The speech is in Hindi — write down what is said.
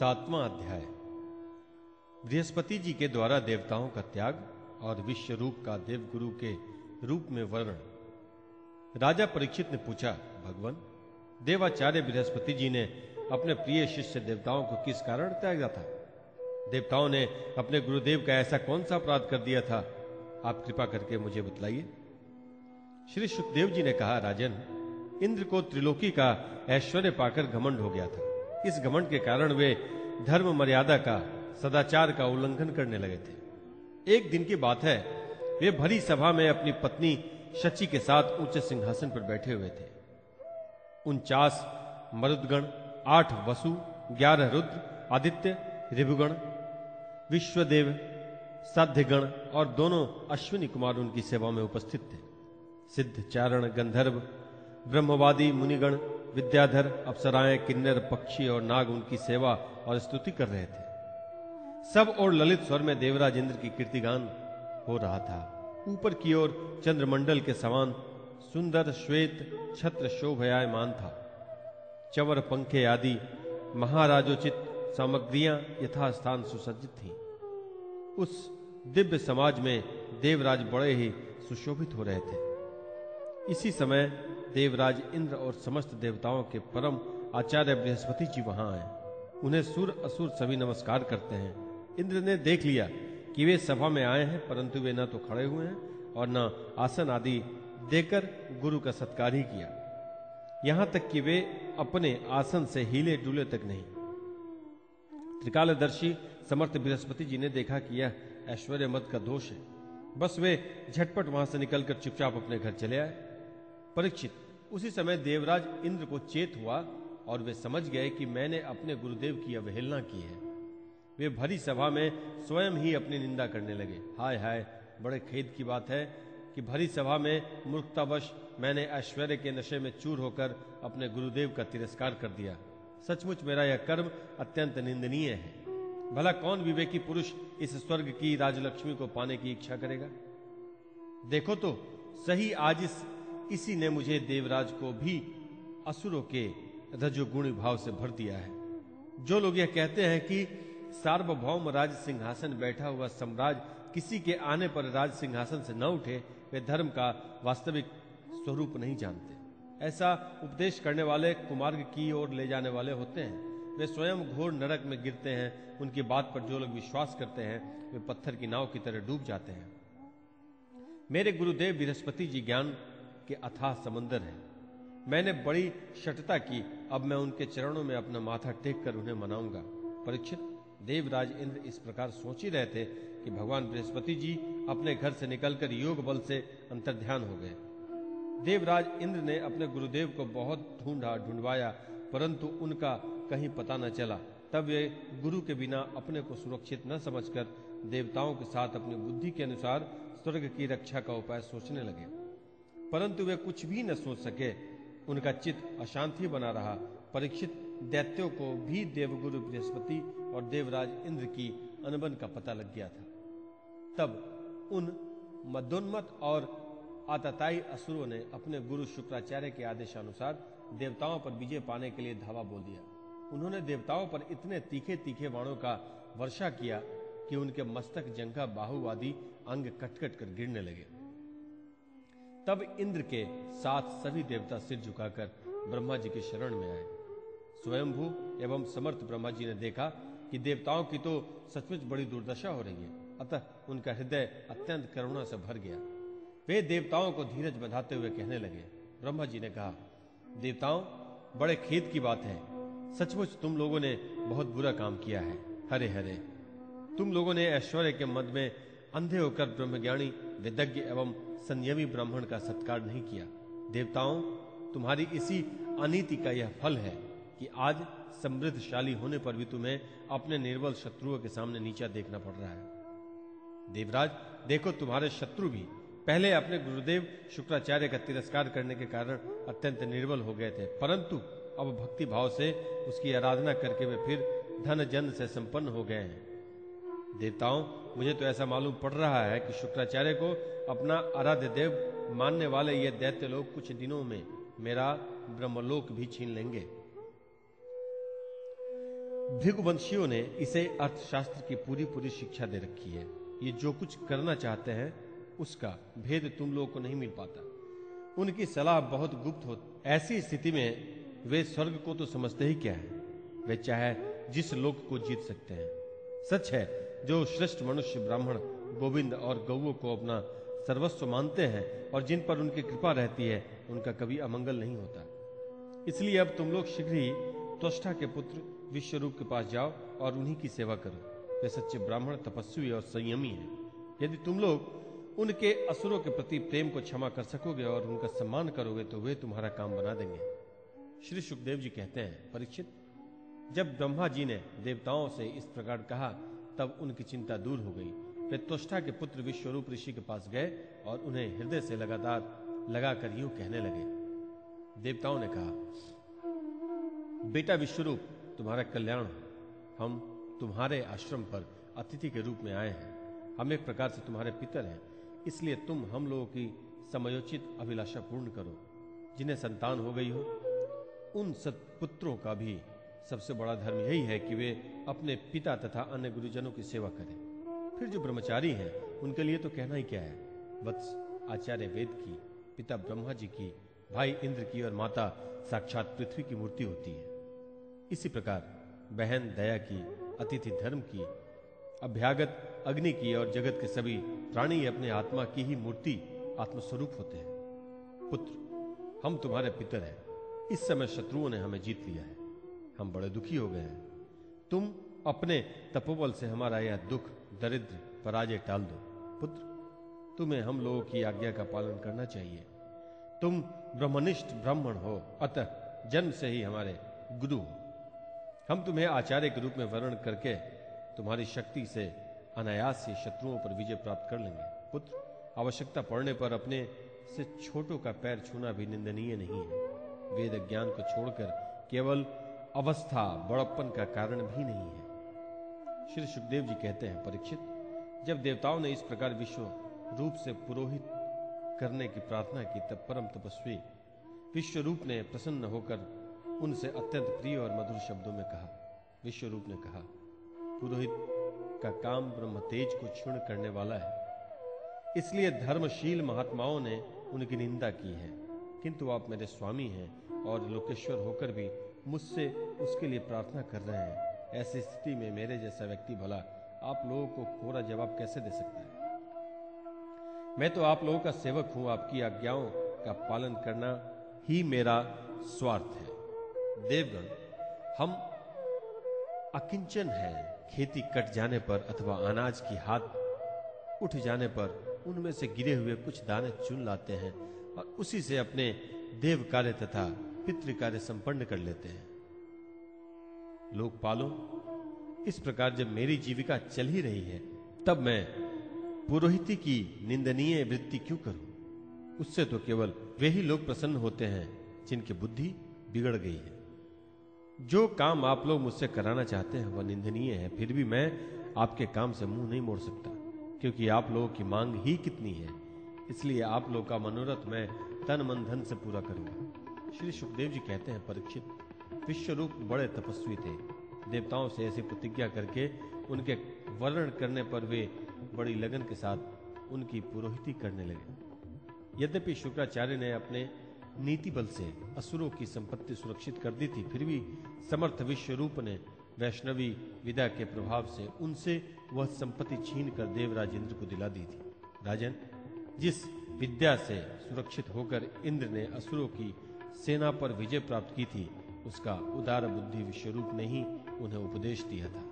सातवां अध्याय। बृहस्पति जी के द्वारा देवताओं का त्याग और विश्व रूप का देवगुरु के रूप में वर्णन राजा परीक्षित ने पूछा, भगवान, देवाचार्य बृहस्पति जी ने अपने प्रिय शिष्य देवताओं को किस कारण त्यागा था? देवताओं ने अपने गुरुदेव का ऐसा कौन सा अपराध कर दिया था? आप कृपा करके मुझे बतलाइए। श्री सुखदेव जी ने कहा, राजन, इंद्र को त्रिलोकी का ऐश्वर्य पाकर घमंड हो गया था। इस घमंड के कारण वे धर्म मर्यादा का, सदाचार का उल्लंघन करने लगे थे। एक दिन की बात है, वे भरी सभा में अपनी पत्नी शची के साथ ऊँचे सिंहासन पर बैठे हुए थे। उनचास मरुदगण, आठ वसु, ग्यारह रुद्र, आदित्य, रिभुगण, विश्वदेव, साध्यगण और दोनों अश्विनी कुमार उनकी सेवा में उपस्थित थे। सिद्ध चारण, गंधर्व, ब्रह्मवादी, मुनिगण विद्याधर अप्सराएँ, किन्नर, पक्षी और नाग उनकी सेवा और स्तुति कर रहे थे। सब और ललित स्वर में देवराज इंद्र की कीर्तिगान हो रहा था। ऊपर की ओर चंद्रमंडल के समान सुंदर, श्वेत, छत्र शोभयायमान था। चवर, पंखे आदि, महाराजोचित सामग्रियाँ यथास्थान सुसज्जित थीं। उस दिव्य समाज में देवराज बड़े ही सुशोभित हो रहे थे। इसी समय देवराज इंद्र और समस्त देवताओं के परम आचार्य बृहस्पति जी वहाँ आए उन्हें सुर असुर सभी नमस्कार करते हैं। इंद्र ने देख लिया कि वे सभा में आए हैं, परंतु वे न तो खड़े हुए हैं और न आसन आदि देकर गुरु का सत्कार ही किया। यहाँ तक कि वे अपने आसन से हिले डुले तक नहीं। त्रिकालदर्शी समर्थ बृहस्पति जी ने देखा कि यह ऐश्वर्य मत का दोष है। बस वे झटपट वहाँ से निकलकर चुपचाप अपने घर चले आए। परीक्षित। उसी समय देवराज इंद्र को चेत हुआ और वे समझ गए कि मैंने अपने गुरुदेव की अवहेलना की है। वे भरी सभा में स्वयं ही अपनी निंदा करने लगे। हाय हाय, बड़े खेद की बात है कि भरी सभा में मूर्खतावश मैंने ऐश्वर्य के नशे में चूर होकर अपने गुरुदेव का तिरस्कार कर दिया। सचमुच मेरा यह कर्म अत्यंत निंदनीय है। भला कौन विवेकी पुरुष इस स्वर्ग की राजलक्ष्मी को पाने की इच्छा करेगा? देखो तो सही आज इस इसी ने मुझे देवराज को भी असुरों के रजोगुणी भाव से भर दिया है। जो लोग यह कहते हैं कि सार्वभौम राज सिंहासन बैठा हुआ सम्राट किसी के आने पर राज सिंहासन से न उठे, वे धर्म का वास्तविक स्वरूप नहीं जानते। ऐसा उपदेश करने वाले कुमार्ग की ओर ले जाने वाले होते हैं। वे स्वयं घोर नरक में गिरते हैं, उनकी बात पर जो लोग विश्वास करते हैं, वे पत्थर की नाव की तरह डूब जाते हैं। मेरे गुरुदेव बृहस्पति जी ज्ञान के अथाह समंदर है। मैंने बड़ी शटता की। अब मैं उनके चरणों में अपना माथा टेक कर उन्हें मनाऊँगा। परीक्षित, देवराज इंद्र इस प्रकार सोच ही रहे थे कि भगवान बृहस्पति जी अपने घर से निकलकर योग बल से अंतर्ध्यान हो गए। देवराज इंद्र ने अपने गुरुदेव को बहुत ढूंढा, ढूंढवाया, परंतु उनका कहीं पता न चला। तब वे गुरु के बिना अपने को सुरक्षित न समझकर देवताओं के साथ अपनी बुद्धि के अनुसार स्वर्ग की रक्षा का उपाय सोचने लगे। परंतु वे कुछ भी न सोच सके। उनका चित्त अशांति बना रहा। परीक्षित दैत्यों को भी देवगुरु बृहस्पति और देवराज इंद्र की अनबन का पता लग गया था। तब उन मदोन्मत और आतताई असुरों ने अपने गुरु शुक्राचार्य के आदेशानुसार देवताओं पर विजय पाने के लिए धावा बोल दिया। उन्होंने देवताओं पर इतने तीखे तीखे बाणों का वर्षा किया कि उनके मस्तक जंगा बाहुवादी अंग कटकट कर गिरने लगे। तब इंद्र के साथ सभी देवता सिर झुकाकर ब्रह्मा जी के शरण में आए। स्वयंभू एवं समर्थ ब्रह्मा जी ने देखा कि देवताओं की तो सचमुच बड़ी दुर्दशा हो रही है। अतः उनका हृदय अत्यंत करुणा से भर गया। वे देवताओं को धीरज बधाते हुए कहने लगे। ब्रह्मा जी ने कहा, देवताओं, बड़े खेद की बात है। सचमुच तुम लोगों ने बहुत बुरा काम किया है। हरे हरे, तुम लोगों ने ऐश्वर्य के मद में अंधे होकर ब्रह्मज्ञानी विदज्ञ एवं संयमी ब्राह्मण का सत्कार नहीं किया। देवताओं, तुम्हारी इसी अनीति का यह फल है कि आज समृद्धशाली होने पर भी तुम्हें अपने निर्बल शत्रुओं के सामने नीचा देखना पड़ रहा है। देवराज, देखो तुम्हारे शत्रु भी पहले अपने गुरुदेव शुक्राचार्य का तिरस्कार करने के कारण अत्यंत निर्बल हो गए थे, परंतु अब भक्ति भाव से उसकी आराधना करके वे फिर धन जन से संपन्न हो गए हैं। देवताओं, मुझे तो ऐसा मालूम पड़ रहा है कि शुक्राचार्य को अपना आराध्य देव मानने वाले ये दैत्य लोग कुछ दिनों में मेरा ब्रह्मलोक भी छीन लेंगे। भृगुवंशियों ने इसे अर्थशास्त्र की पूरी पूरी शिक्षा दे रखी है। ये जो कुछ करना चाहते हैं, उसका भेद तुम लोगों को नहीं मिल पाता। उनकी सलाह बहुत गुप्त हो, ऐसी स्थिति में वे स्वर्ग को तो समझते ही क्या है? वे चाहे जिस लोक को जीत सकते हैं। सच है, जो श्रेष्ठ मनुष्य ब्राह्मण गोविंद और गौ को अपना सर्वस्व मानते हैं और जिन पर उनकी कृपा रहती है, उनका कभी अमंगल नहीं होता। इसलिए अब तुम लोग शीघ्र ही त्वष्टा के पुत्र विश्वरूप के पास जाओ और उन्हीं की सेवा करो। वे सच्चे ब्राह्मण, तपस्वी और संयमी हैं। यदि तुम लोग उनके असुरों के प्रति प्रेम को क्षमा कर सकोगे और उनका सम्मान करोगे तो वे तुम्हारा काम बना देंगे। श्री सुखदेव जी कहते हैं, परीक्षित जब ब्रह्मा जी ने देवताओं से इस प्रकार कहा, तब उनकी चिंता दूर हो गई। त्वष्टा के पुत्र विश्वरूप ऋषि के पास गए और उन्हें हृदय से लगातार लगाकर यूँ कहने लगे। देवताओं ने कहा, बेटा विश्वरूप, तुम्हारा कल्याण हो। हम तुम्हारे आश्रम पर अतिथि के रूप में आए हैं। हम एक प्रकार से तुम्हारे पितर हैं। इसलिए तुम हम लोगों की समयोचित अभिलाषा पूर्ण करो। जिन्हें संतान हो गई हो, उन सत्पुत्रों का भी सबसे बड़ा धर्म यही है कि वे अपने पिता तथा अन्य गुरुजनों की सेवा करें। फिर जो ब्रह्मचारी हैं, उनके लिए तो कहना ही क्या है? वत्स आचार्य वेद की, पिता ब्रह्मा जी की, भाई इंद्र की और माता साक्षात पृथ्वी की मूर्ति होती है। इसी प्रकार बहन दया की, अतिथि धर्म की, अभ्यागत अग्नि की और जगत के सभी प्राणी अपने आत्मा की ही मूर्ति, आत्मस्वरूप होते हैं। पुत्र, हम तुम्हारे पितर हैं। इस समय शत्रुओं ने हमें जीत लिया है। हम बड़े दुखी हो गए हैं। तुम अपने तपोबल से हमारा यह दुख, दरिद्र, पराजय टाल दो, पुत्र। तुम्हें हम लोगों की आज्ञा का पालन करना चाहिए। तुम ब्रह्मनिष्ठ ब्राह्मण हो, अतः जन्म से ही हमारे गुरु हो। हम तुम्हें आचार्य के रूप में वर्णन करके तुम्हारी शक्ति से अनायास ही शत्रुओं पर विजय प्राप्त कर लेंगे, पुत्र। आवश्यकता पड़ने पर अपने से छोटों का पैर छूना भी निंदनीय नहीं है। वेद ज्ञान को छोड़कर केवल अवस्था बड़प्पन का कारण भी नहीं है। श्री सुखदेव जी कहते हैं, परीक्षित, जब देवताओं ने इस प्रकार विश्व रूप से पुरोहित करने की प्रार्थना की, तब परम तपस्वी विश्व रूप ने प्रसन्न होकर उनसे अत्यंत प्रिय और मधुर शब्दों में कहा। विश्वरूप ने कहा, पुरोहित का काम ब्रह्म तेज को क्षुण करने वाला है। इसलिए धर्मशील महात्माओं ने उनकी निंदा की है। किंतु आप मेरे स्वामी हैं और लोकेश्वर होकर भी मुझसे उसके लिए प्रार्थना कर रहे हैं। ऐसी स्थिति में मेरे जैसा व्यक्ति भला आप लोगों को कोरा जवाब कैसे दे सकता है? मैं तो आप लोगों का सेवक हूँ। आपकी आज्ञाओं का पालन करना ही मेरा स्वार्थ है। देवगण, हम अकिंचन हैं। खेती कट जाने पर अथवा अनाज की हाथ उठ जाने पर उनमें से गिरे हुए कुछ दाने चुन लाते हैं और उसी से अपने देव कार्य तथा पितृ कार्य संपन्न कर लेते हैं। लोग पालो, इस प्रकार जब मेरी जीविका चल ही रही है, तब मैं पुरोहिती की निंदनीय वृत्ति क्यों करूँ? उससे तो केवल वे ही लोग प्रसन्न होते हैं जिनकी बुद्धि बिगड़ गई है। जो काम आप लोग मुझसे कराना चाहते हैं, वह निंदनीय है, फिर भी मैं आपके काम से मुँह नहीं मोड़ सकता, क्योंकि आप लोगों की मांग ही कितनी है। इसलिए आप लोग का मनोरथ मैं तन मन धन से पूरा करूँगा। श्री सुखदेव जी कहते हैं, परीक्षित, विश्वरूप बड़े तपस्वी थे। देवताओं से ऐसी प्रतिज्ञा करके उनके वर्णन करने पर वे बड़ी लगन के साथ उनकी पुरोहिती करने लगे। यद्यपि शुक्राचार्य ने अपने नीति बल से असुरों की संपत्ति सुरक्षित कर दी थी, फिर भी समर्थ विश्व रूप ने वैष्णवी विदा के प्रभाव से उनसे वह संपत्ति छीन कर देवराज इंद्र को दिला दी थी। राजन, जिस विद्या से सुरक्षित होकर इंद्र ने असुरों की सेना पर विजय प्राप्त की थी, उसका उदार बुद्धि विश्वरूप ने ही उन्हें उपदेश दिया था।